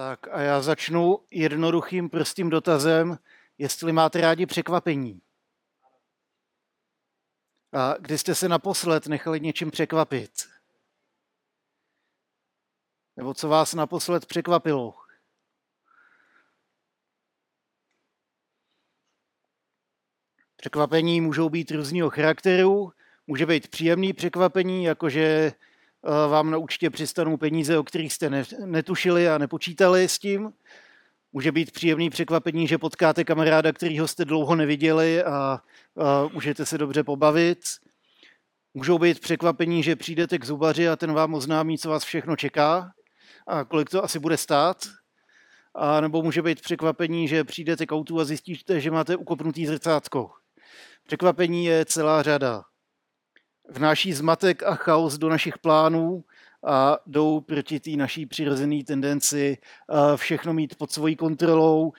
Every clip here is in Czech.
Tak a já začnu jednoduchým prostým dotazem, jestli máte rádi překvapení. A kdy jste se naposled nechali něčím překvapit? Nebo co vás naposled překvapilo? Překvapení můžou být různého charakteru, může být příjemný překvapení, jakože vám na účtě přistanou peníze, o kterých jste netušili a nepočítali s tím. Může být příjemný překvapení, že potkáte kamaráda, kterýho jste dlouho neviděli a, a můžete se dobře pobavit. Můžou být překvapení, že přijdete k zubaři a ten vám oznámí, co vás všechno čeká a kolik to asi bude stát. A nebo může být překvapení, že přijdete k autu a zjistíte, že máte ukopnutý zrcátko. Překvapení je celá řada. Vnáší zmatek a chaos do našich plánů a jdou proti té naší přirozené tendenci všechno mít pod svojí kontrolou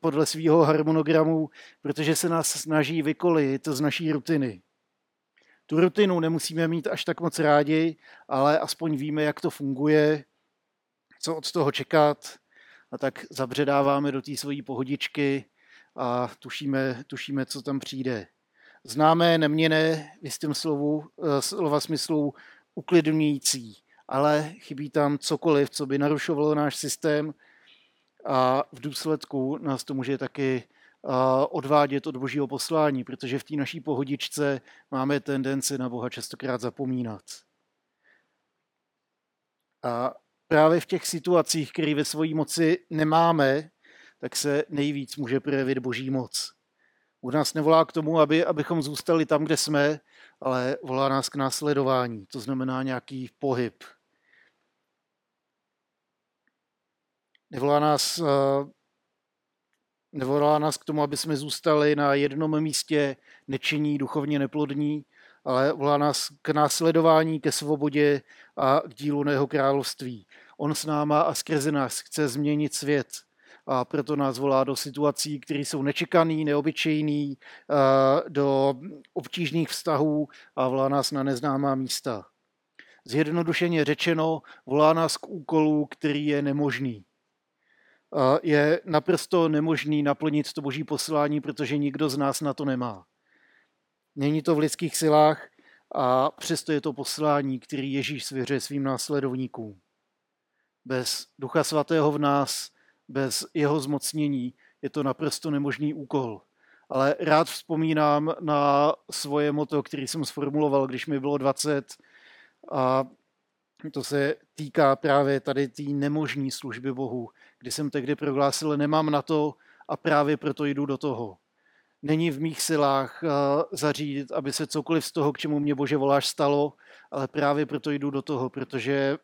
podle svého harmonogramu, protože se nás snaží vykolit z naší rutiny. Tu rutinu nemusíme mít až tak moc rádi, ale aspoň víme, jak to funguje, co od toho čekat a tak zabředáváme do té svojí pohodičky a tušíme, tušíme, co tam přijde. Známé, neměné v jistém slovu, eh, slova smyslu uklidňující, ale chybí tam cokoliv, co by narušovalo náš systém a v důsledku nás to může taky eh, odvádět od božího poslání, protože v té naší pohodičce máme tendenci na Boha častokrát zapomínat. A právě v těch situacích, které ve své moci nemáme, tak se nejvíc může projevit boží moc. U nás nevolá k tomu, aby, abychom zůstali tam, kde jsme, ale volá nás k následování, to znamená nějaký pohyb. Nevolá nás, eh, nevolá nás k tomu, aby jsme zůstali na jednom místě nečinní, duchovně neplodní, ale volá nás k následování, ke svobodě a k dílu jeho království. On s náma a skrze nás chce změnit svět a proto nás volá do situací, které jsou nečekaný, neobyčejný, do obtížných vztahů a volá nás na neznámá místa. Zjednodušeně řečeno, volá nás k úkolu, který je nemožný. Je naprosto nemožný naplnit to boží poslání, protože nikdo z nás na to nemá. Není to v lidských silách a přesto je to poslání, který Ježíš svěřuje svým následovníkům. Bez Ducha Svatého v nás bez jeho zmocnění. Je to naprosto nemožný úkol. Ale rád vzpomínám na svoje moto, který jsem sformuloval, když mi bylo 20 a to se týká právě tady té nemožné služby Bohu, kdy jsem tehdy prohlásil, nemám na to a právě proto jdu do toho není v mých silách eh, zařídit, aby se cokoliv z toho, k čemu mě Bože voláš, stalo, ale právě proto jdu do toho, protože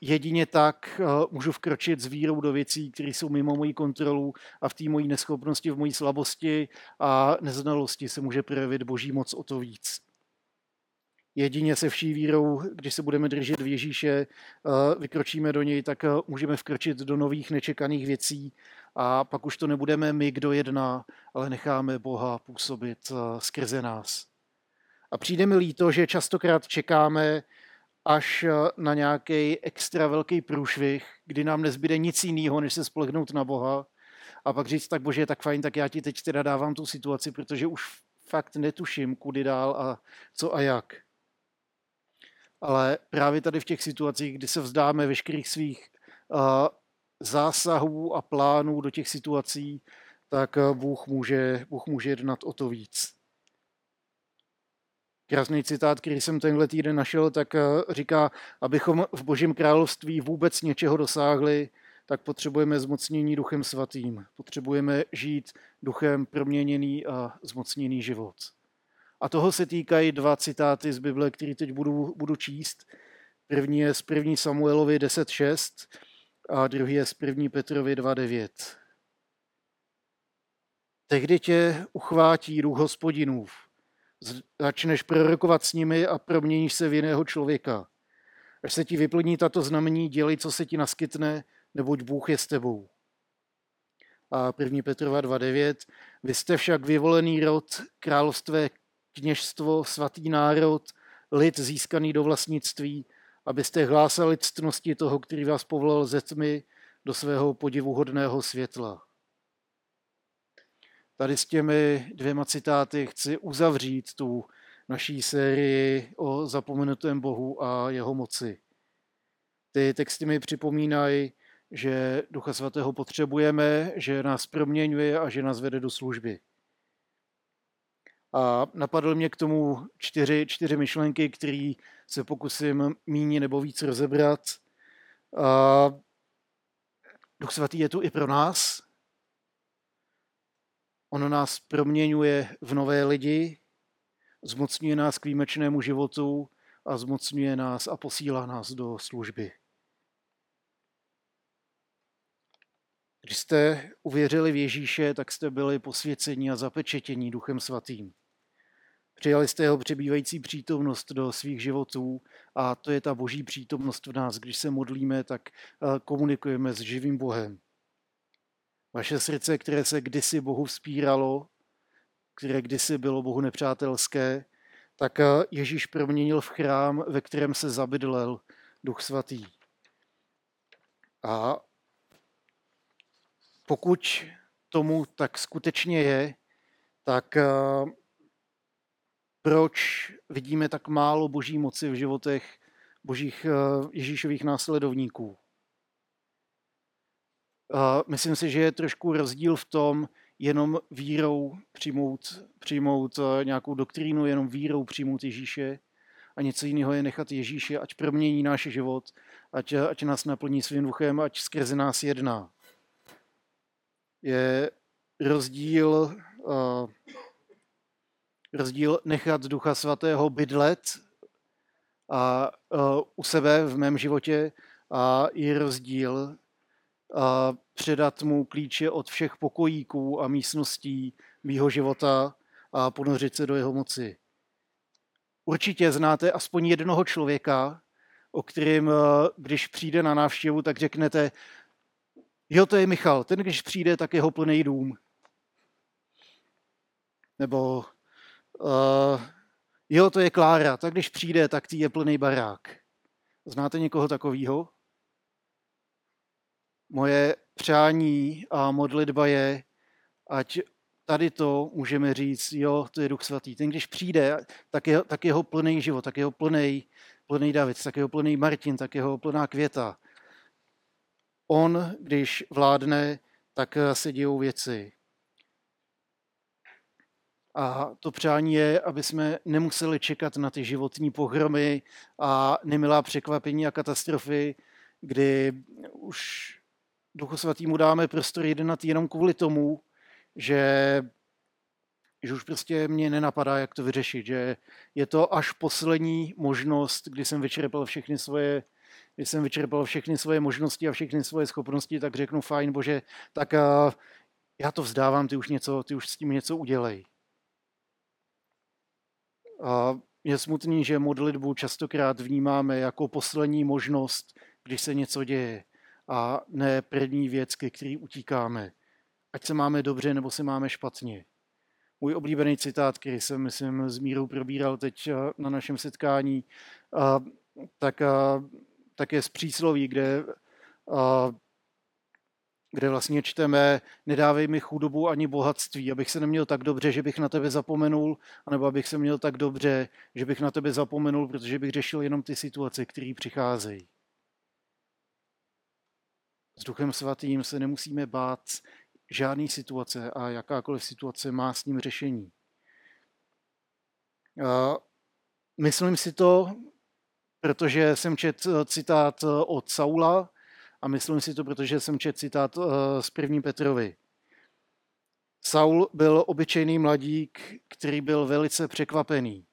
jedině tak eh, můžu vkročit s vírou do věcí, které jsou mimo moji kontrolu a v té mojí neschopnosti, v mojí slabosti a neznalosti se může projevit Boží moc o to víc. Jedině se vší vírou, když se budeme držet v Ježíše, eh, vykročíme do něj, tak můžeme vkročit do nových nečekaných věcí a pak už to nebudeme my, kdo jedná, ale necháme Boha působit eh, skrze nás. A přijde mi líto, že častokrát čekáme až eh, na nějaký extra velký průšvih, kdy nám nezbyde nic jiného, než se spolehnout na Boha a pak říct, tak bože, tak fajn, tak já ti teď teda dávám tu situaci, protože už fakt netuším, kudy dál a co a jak. Ale právě tady v těch situacích, kdy se vzdáme veškerých svých uh, zásahů a plánů do těch situací, tak eh, Bůh může, Bůh může jednat o to víc. Krásný citát, který jsem tenhle týden našel, tak eh, říká, abychom v Božím království vůbec něčeho dosáhli, tak potřebujeme zmocnění duchem svatým. Potřebujeme žít duchem proměněný a zmocněný život. A toho se týkají dva citáty z Bible, které teď budu, budu číst. První je z 1. Samuelovi 10.6 a druhý je z 1. Petrovi 2.9. Tehdy tě uchvátí duch hospodinův, začneš prorokovat s nimi a proměníš se v jiného člověka. Až se ti vyplní tato znamení, dělej, co se ti naskytne, neboť Bůh je s tebou. A 1. Petrova 2.9. Vy jste však vyvolený rod, královstvé kněžstvo, svatý národ, lid získaný do vlastnictví, abyste hlásali ctnosti toho, který vás povolal ze tmy do svého podivuhodného světla. Tady s těmi dvěma citáty chci uzavřít tu naší sérii o zapomenutém Bohu a jeho moci. Ty texty mi připomínají, že Ducha Svatého potřebujeme, že nás proměňuje a že nás vede do služby. A napadl mě k tomu čtyři, čtyři myšlenky, které se pokusím míně nebo víc rozebrat. A Duch Svatý je tu i pro nás. On nás proměňuje v nové lidi, zmocňuje nás k výjimečnému životu a zmocňuje nás a posílá nás do služby. Když jste uvěřili v Ježíše, tak jste byli posvěceni a zapečetění Duchem Svatým. Přijali jste jeho přebývající přítomnost do svých životů a to je ta boží přítomnost v nás. Když se modlíme, tak eh, komunikujeme s živým Bohem. Vaše srdce, které se kdysi Bohu vzpíralo, které kdysi bylo Bohu nepřátelské, tak eh, Ježíš proměnil v chrám, ve kterém se zabydlel Duch Svatý. A pokud tomu tak skutečně je, tak eh, proč vidíme tak málo boží moci v životech božích eh, Ježíšových následovníků? Myslím si, že je trošku rozdíl v tom, jenom vírou přijmout, přijmout eh, nějakou doktrínu, jenom vírou přijmout Ježíše a něco jiného je nechat Ježíše, ať promění náš život, ať, ať nás naplní svým duchem, ať skrze nás jedná. Je rozdíl, uh, rozdíl nechat Ducha Svatého bydlet a uh, u sebe v mém životě a je rozdíl a předat mu klíče od všech pokojíků a místností mýho života a ponořit se do jeho moci. Určitě znáte aspoň jednoho člověka, o kterém, když přijde na návštěvu, tak řeknete, jo, to je Michal, ten, když přijde, tak jeho plný dům. Nebo uh, jo, to je Klára, tak když přijde, tak tý je plný barák. Znáte někoho takového? Moje přání a modlitba je, ať tady to můžeme říct, jo, to je Duch Svatý. Ten, když přijde, tak je, tak jeho plný život, tak jeho plný, plný David, tak jeho plný Martin, tak jeho plná květa. On, když vládne, tak se dějou věci. A to přání je, aby jsme nemuseli čekat na ty životní pohromy a nemilá překvapení a katastrofy, kdy už Duchu Svatýmu dáme prostor jednat jenom kvůli tomu, že, že už prostě mě nenapadá, jak to vyřešit, že je to až poslední možnost, kdy jsem vyčerpal všechny svoje kdy jsem vyčerpal všechny svoje možnosti a všechny svoje schopnosti, tak řeknu, fajn, bože, tak uh, já to vzdávám, ty už, něco, ty už s tím něco udělej. A je smutný, že modlitbu častokrát vnímáme jako poslední možnost, když se něco děje a ne první věc, ke který utíkáme. Ať se máme dobře, nebo se máme špatně. Můj oblíbený citát, který jsem, myslím, s Mírou probíral teď eh, na našem setkání, tak, tak je z přísloví, kde, kde vlastně čteme nedávej mi chudobu ani bohatství, abych se neměl tak dobře, že bych na tebe zapomenul, anebo abych se měl tak dobře, že bych na tebe zapomenul, protože bych řešil jenom ty situace, které přicházejí. S Duchem Svatým se nemusíme bát žádné situace a jakákoliv situace má s ním řešení. Myslím si to, protože jsem čet eh, citát eh, od Saula a myslím si to, protože jsem čet citát eh, z první Petrovi. Saul byl obyčejný mladík, který byl velice překvapený.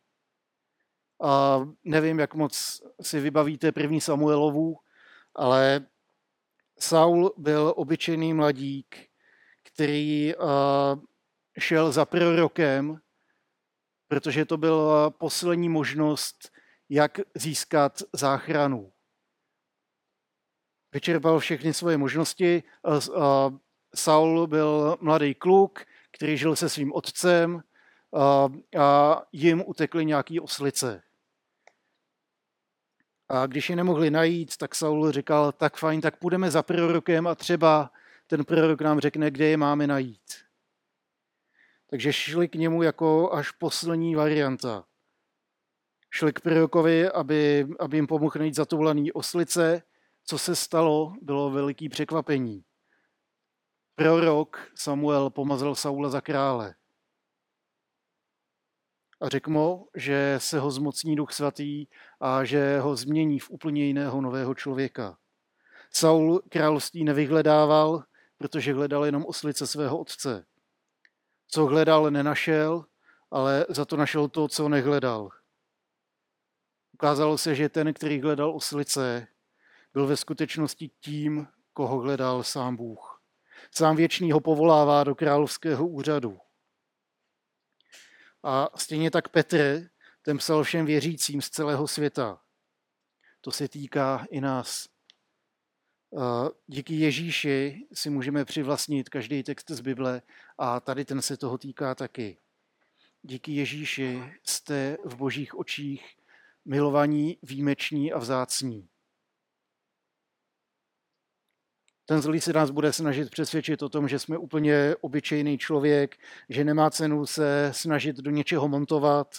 A nevím, jak moc si vybavíte první Samuelovu, ale Saul byl obyčejný mladík, který šel za prorokem, protože to byla poslední možnost, jak získat záchranu. Vyčerpal všechny svoje možnosti. Saul byl mladý kluk, který žil se svým otcem a jim utekly nějaký oslice. A když je nemohli najít, tak Saul říkal, tak fajn, tak půjdeme za prorokem a třeba ten prorok nám řekne, kde je máme najít. Takže šli k němu jako až poslední varianta. Šli k prorokovi, aby, aby jim pomohl najít zatuvlaný oslice. Co se stalo, bylo veliký překvapení. Prorok Samuel pomazal Saula za krále a řekl mu, že se ho zmocní duch svatý a že ho změní v úplně jiného nového člověka. Saul království nevyhledával, protože hledal jenom oslice svého otce. Co hledal, nenašel, ale za to našel to, co nehledal. Ukázalo se, že ten, který hledal oslice, byl ve skutečnosti tím, koho hledal sám Bůh. Sám věčný ho povolává do královského úřadu. A stejně tak Petr, ten psal všem věřícím z celého světa. To se týká i nás. Díky Ježíši si můžeme přivlastnit každý text z Bible a tady ten se toho týká taky. Díky Ježíši jste v božích očích milovaní, výjimeční a vzácní. Ten zlý se nás bude snažit přesvědčit o tom, že jsme úplně obyčejný člověk, že nemá cenu se snažit do něčeho montovat,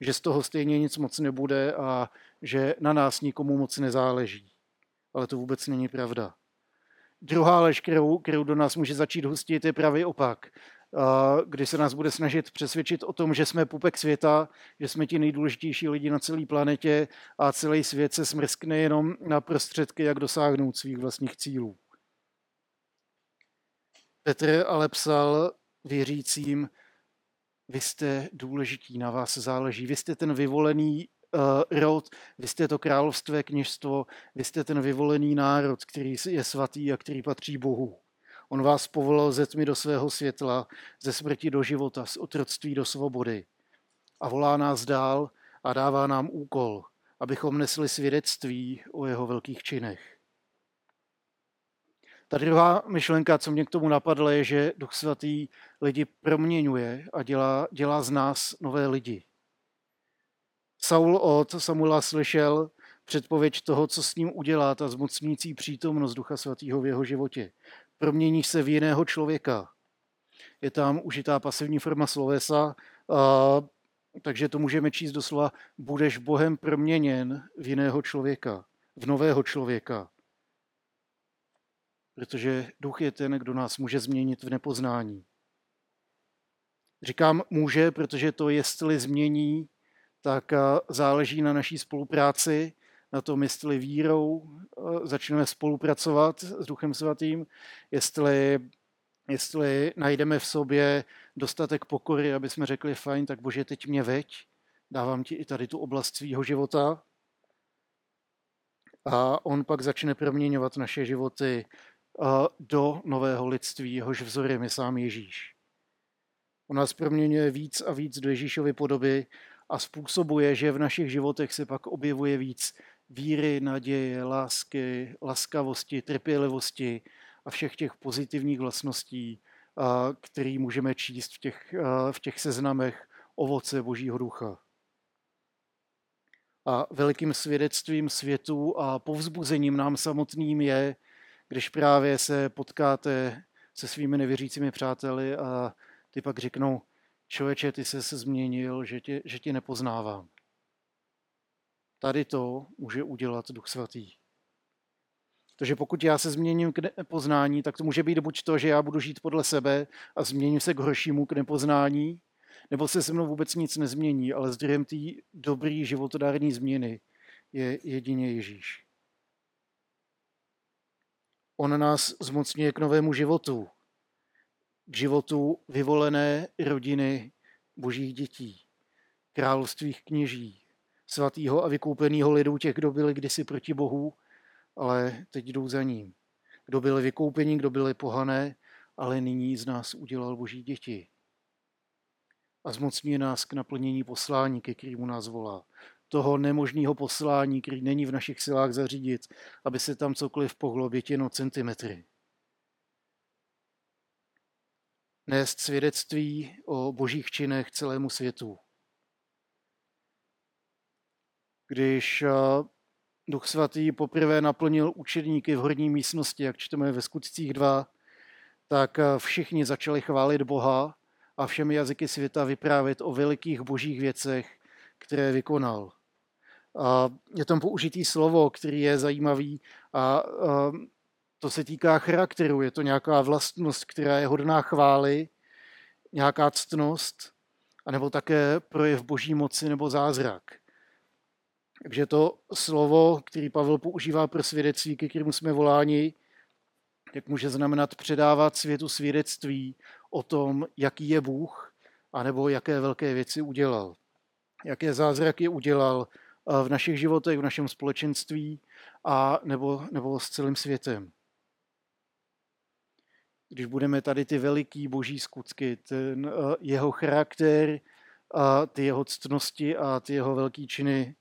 že z toho stejně nic moc nebude a že na nás nikomu moc nezáleží. Ale to vůbec není pravda. Druhá lež, kterou, kterou do nás může začít hustit, je pravý opak. Kdy se nás bude snažit přesvědčit o tom, že jsme pupek světa, že jsme ti nejdůležitější lidi na celé planetě a celý svět se smrskne jenom na prostředky, jak dosáhnout svých vlastních cílů. Petr ale psal věřícím, vy jste důležití, na vás záleží, vy jste ten vyvolený uh, rod, vy jste to království, kněžstvo, vy jste ten vyvolený národ, který je svatý a který patří Bohu. On vás povolal ze tmy do svého světla, ze smrti do života, z otroctví do svobody. A volá nás dál a dává nám úkol, abychom nesli svědectví o jeho velkých činech. Ta druhá myšlenka, co mě k tomu napadla, je, že Duch Svatý lidi proměňuje a dělá, dělá z nás nové lidi. Saul od Samuela slyšel předpověď toho, co s ním udělá ta zmocnící přítomnost Ducha Svatého v jeho životě. Promění se v jiného člověka. Je tam užitá pasivní forma slovesa, a, takže to můžeme číst doslova, budeš Bohem proměněn v jiného člověka, v nového člověka protože duch je ten, kdo nás může změnit v nepoznání. Říkám může, protože to, jestli změní, tak záleží na naší spolupráci, na tom, jestli vírou eh, začneme spolupracovat s Duchem Svatým, jestli, jestli najdeme v sobě dostatek pokory, aby jsme řekli, fajn, tak Bože, teď mě veď, dávám ti i tady tu oblast svého života. A on pak začne proměňovat naše životy do nového lidství, jehož vzorem je sám Ježíš. On nás proměňuje víc a víc do Ježíšovy podoby a způsobuje, že v našich životech se pak objevuje víc víry, naděje, lásky, laskavosti, trpělivosti a všech těch pozitivních vlastností, který můžeme číst v těch, v těch seznamech ovoce Božího ducha. A velikým svědectvím světu a povzbuzením nám samotným je, když právě se potkáte se svými nevěřícími přáteli a ty pak řeknou, člověče, ty se změnil, že tě, že tě nepoznávám. Tady to může udělat Duch Svatý. Takže pokud já se změním k nepoznání, tak to může být buď to, že já budu žít podle sebe a změním se k horšímu, k nepoznání, nebo se se mnou vůbec nic nezmění, ale zdrojem té dobrý životodární změny je jedině Ježíš. On nás zmocňuje k novému životu, k životu vyvolené rodiny božích dětí, královstvích kněží, svatého a vykoupeného lidu těch, kdo byli kdysi proti Bohu, ale teď jdou za ním. Kdo byli vykoupení, kdo byli pohané, ale nyní z nás udělal boží děti. A zmocňuje nás k naplnění poslání, ke kterému nás volá toho nemožného poslání, který není v našich silách zařídit, aby se tam cokoliv pohlo bětěno centimetry. Nést svědectví o božích činech celému světu. Když Duch svatý poprvé naplnil učedníky v horní místnosti, jak čteme ve skutcích 2, tak všichni začali chválit Boha a všemi jazyky světa vyprávět o velikých božích věcech, které vykonal. A je tam použitý slovo, který je zajímavý a, a to se týká charakteru. Je to nějaká vlastnost, která je hodná chvály, nějaká ctnost, anebo také projev boží moci nebo zázrak. Takže to slovo, který Pavel používá pro svědectví, ke kterému jsme voláni, jak může znamenat předávat světu svědectví o tom, jaký je Bůh, anebo jaké velké věci udělal. Jaké zázraky udělal eh, v našich životech, v našem společenství a nebo, nebo s celým světem. Když budeme tady ty veliký boží skutky, ten uh, jeho charakter, a ty jeho ctnosti a ty jeho velký činy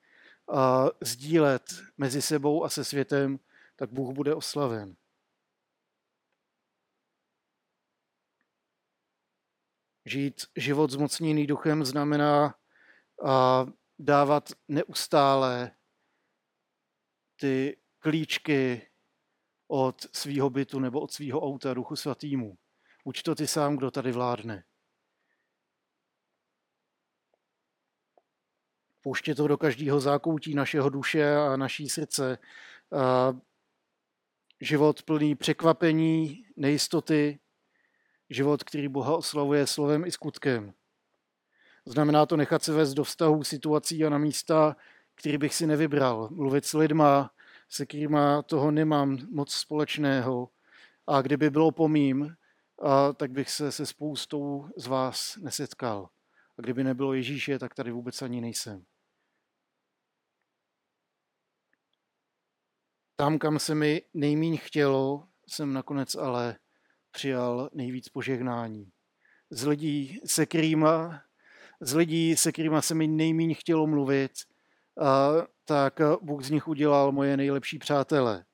uh, sdílet mezi sebou a se světem, tak Bůh bude oslaven. Žít život zmocněný duchem znamená uh, dávat neustále ty klíčky od svého bytu nebo od svého auta Duchu Svatýmu. Uč to ty sám, kdo tady vládne. Pouště to do každého zákoutí našeho duše a naší srdce. A život plný překvapení, nejistoty, život, který Boha oslavuje slovem i skutkem. Znamená to nechat se vést do vztahů, situací a na místa, který bych si nevybral. Mluvit s lidma, se kterými toho nemám moc společného. A kdyby bylo pomím, a tak bych se se spoustou z vás nesetkal. A kdyby nebylo Ježíše, tak tady vůbec ani nejsem. Tam, kam se mi nejmíň chtělo, jsem nakonec ale přijal nejvíc požehnání. Z lidí, se kterýma, z lidí, se kterýma se mi nejmíň chtělo mluvit, a, tak Bůh z nich udělal moje nejlepší přátele.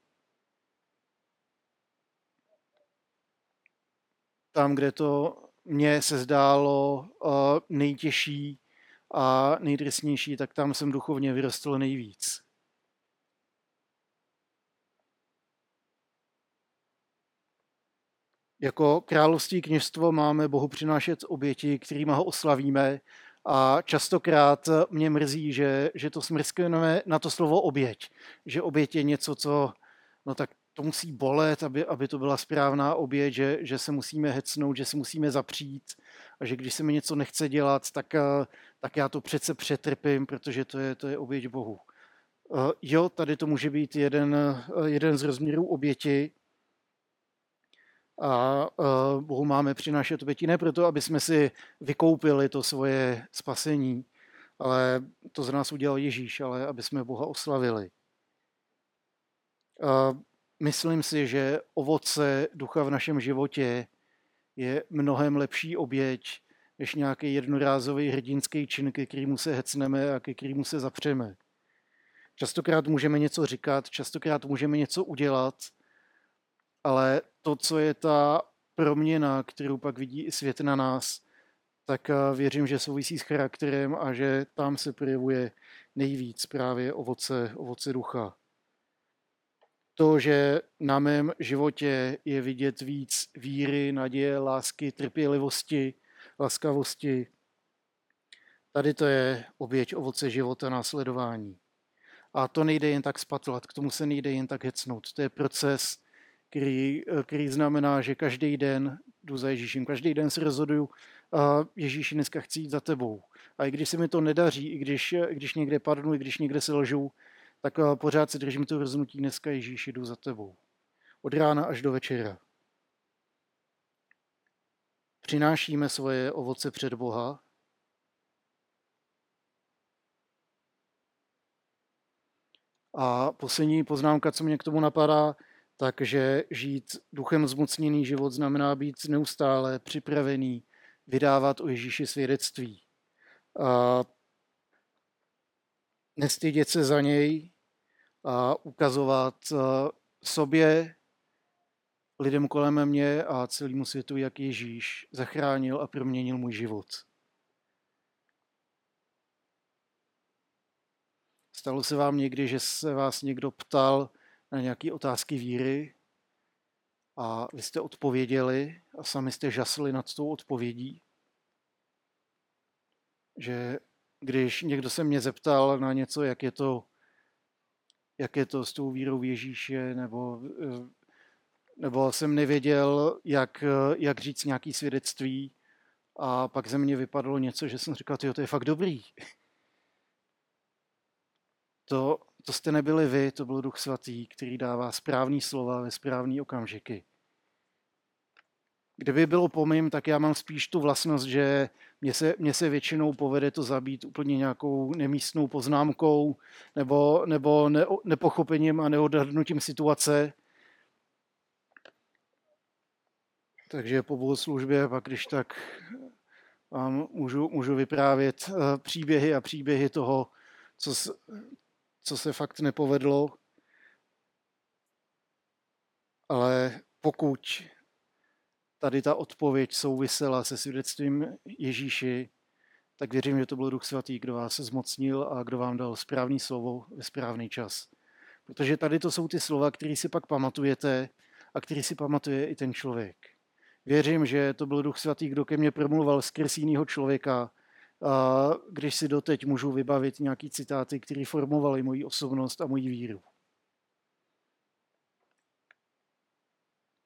Tam, kde to mně se zdálo nejtěžší a nejdrsnější, tak tam jsem duchovně vyrostl nejvíc. Jako království kněžstvo máme Bohu přinášet oběti, kterými ho oslavíme a častokrát mě mrzí, že, že to smrskneme na to slovo oběť. Že oběť je něco, co, no tak to musí bolet, aby, aby to byla správná oběť, že, že se musíme hecnout, že se musíme zapřít a že když se mi něco nechce dělat, tak, tak já to přece přetrpím, protože to je, to je oběť Bohu. Jo, tady to může být jeden, jeden z rozměrů oběti, a Bohu máme přinášet oběti ne proto, aby jsme si vykoupili to svoje spasení, ale to z nás udělal Ježíš, ale aby jsme Boha oslavili. A myslím si, že ovoce ducha v našem životě je mnohem lepší oběť, než nějaký jednorázový hrdinský čin, ke kterému se hecneme a ke kterému se zapřeme. Častokrát můžeme něco říkat, častokrát můžeme něco udělat, ale to, co je ta proměna, kterou pak vidí i svět na nás, tak eh, věřím, že souvisí s charakterem a že tam se projevuje nejvíc právě ovoce, ovoce ducha. To, že na mém životě je vidět víc víry, naděje, lásky, trpělivosti, laskavosti, tady to je oběť ovoce života následování. A to nejde jen tak spatlat, k tomu se nejde jen tak hecnout. To je proces, který, eh, který znamená, že každý den jdu za Ježíšem, každý den se rozhoduju, a Ježíši, dneska chci jít za tebou. A i když se mi to nedaří, i když, i když někde padnu, i když někde se lžu, tak eh, pořád si držím to rozhodnutí, dneska Ježíši jdu za tebou. Od rána až do večera. Přinášíme svoje ovoce před Boha, A poslední poznámka, co mě k tomu napadá, takže žít duchem zmocněný život znamená být neustále připravený vydávat o Ježíši svědectví. A nestydět se za něj a ukazovat sobě, lidem kolem mě a celému světu, jak Ježíš zachránil a proměnil můj život. Stalo se vám někdy, že se vás někdo ptal na nějaké otázky víry a vy jste odpověděli a sami jste žasli nad tou odpovědí? Že když někdo se mě zeptal na něco, jak je to, jak je to s tou vírou v Ježíše, nebo, eh, nebo jsem nevěděl, jak, jak říct nějaký svědectví, a pak ze mě vypadlo něco, že jsem říkal, to je fakt dobrý. To, to jste nebyli vy, to byl Duch Svatý, který dává správný slova ve správný okamžiky. Kdyby bylo po mým, tak já mám spíš tu vlastnost, že mně se, mně se většinou povede to zabít úplně nějakou nemístnou poznámkou nebo, nebo ne, nepochopením a neodhadnutím situace. Takže po bohoslužbě pak, když tak vám můžu, můžu vyprávět eh, příběhy a příběhy toho, co, co se fakt nepovedlo. Ale pokud tady ta odpověď souvisela se svědectvím Ježíši, tak věřím, že to byl Duch Svatý, kdo vás zmocnil a kdo vám dal správný slovo ve správný čas. Protože tady to jsou ty slova, které si pak pamatujete a který si pamatuje i ten člověk. Věřím, že to byl Duch Svatý, kdo ke mně promluval skrz jiného člověka, když si doteď můžu vybavit nějaký citáty, které formovaly moji osobnost a moji víru.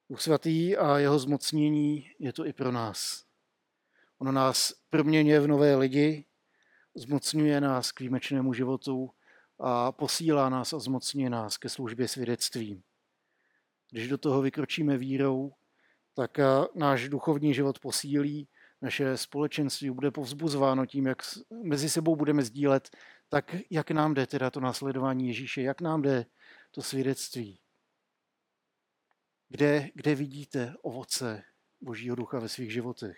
Duch Svatý a jeho zmocnění je to i pro nás. Ono nás proměňuje v nové lidi, zmocňuje nás k výjimečnému životu a posílá nás a zmocňuje nás ke službě svědectvím. Když do toho vykročíme vírou, tak náš duchovní život posílí, naše společenství bude povzbuzováno tím, jak mezi sebou budeme sdílet, tak jak nám jde teda to následování Ježíše, jak nám jde to svědectví. Kde, kde vidíte ovoce Božího ducha ve svých životech?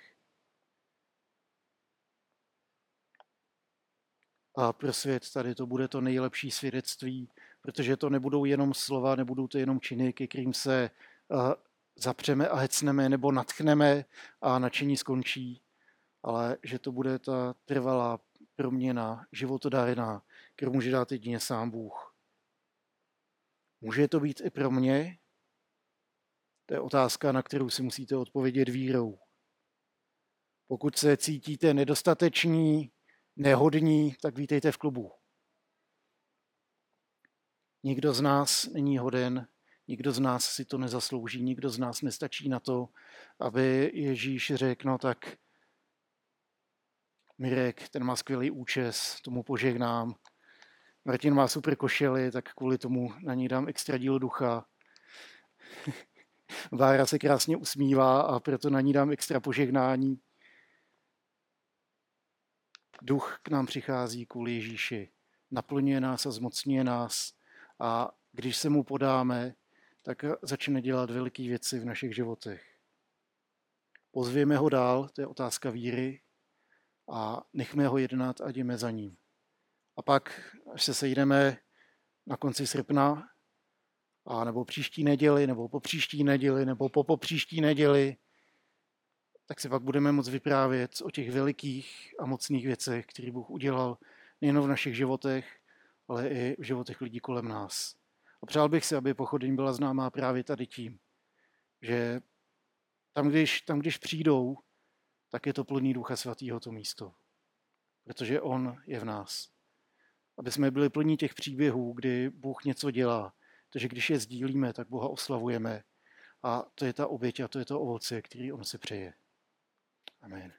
A pro svět tady to bude to nejlepší svědectví, protože to nebudou jenom slova, nebudou to jenom činy, ke kterým se zapřeme a hecneme nebo natchneme a nadšení skončí, ale že to bude ta trvalá proměna, životodárná, kterou může dát jedině sám Bůh. Může to být i pro mě, to je otázka, na kterou si musíte odpovědět vírou. Pokud se cítíte nedostateční, nehodní, tak vítejte v klubu. Nikdo z nás není hoden, nikdo z nás si to nezaslouží, nikdo z nás nestačí na to, aby Ježíš řekl, no tak Mirek, ten má skvělý účes, tomu požehnám. Martin má super košely, tak kvůli tomu na ní dám extra díl ducha. Vára se krásně usmívá a proto na ní dám extra požehnání. Duch k nám přichází kvůli Ježíši. Naplňuje nás a zmocňuje nás. A když se mu podáme, tak začne dělat veliké věci v našich životech. Pozvěme ho dál, to je otázka víry, a nechme ho jednat a jdeme za ním. A pak, až se sejdeme na konci srpna, a nebo příští neděli, nebo po příští neděli, nebo po, po příští neděli, tak si pak budeme moct vyprávět o těch velikých a mocných věcech, které Bůh udělal nejen v našich životech, ale i v životech lidí kolem nás. A přál bych si, aby pochodeň byla známá právě tady tím, že tam když, tam, když přijdou, tak je to plný Ducha Svatého to místo. Protože On je v nás. Aby jsme byli plní těch příběhů, kdy Bůh něco dělá, takže když je sdílíme, tak Boha oslavujeme. A to je ta oběť a to je to ovoce, který on si přeje. Amen.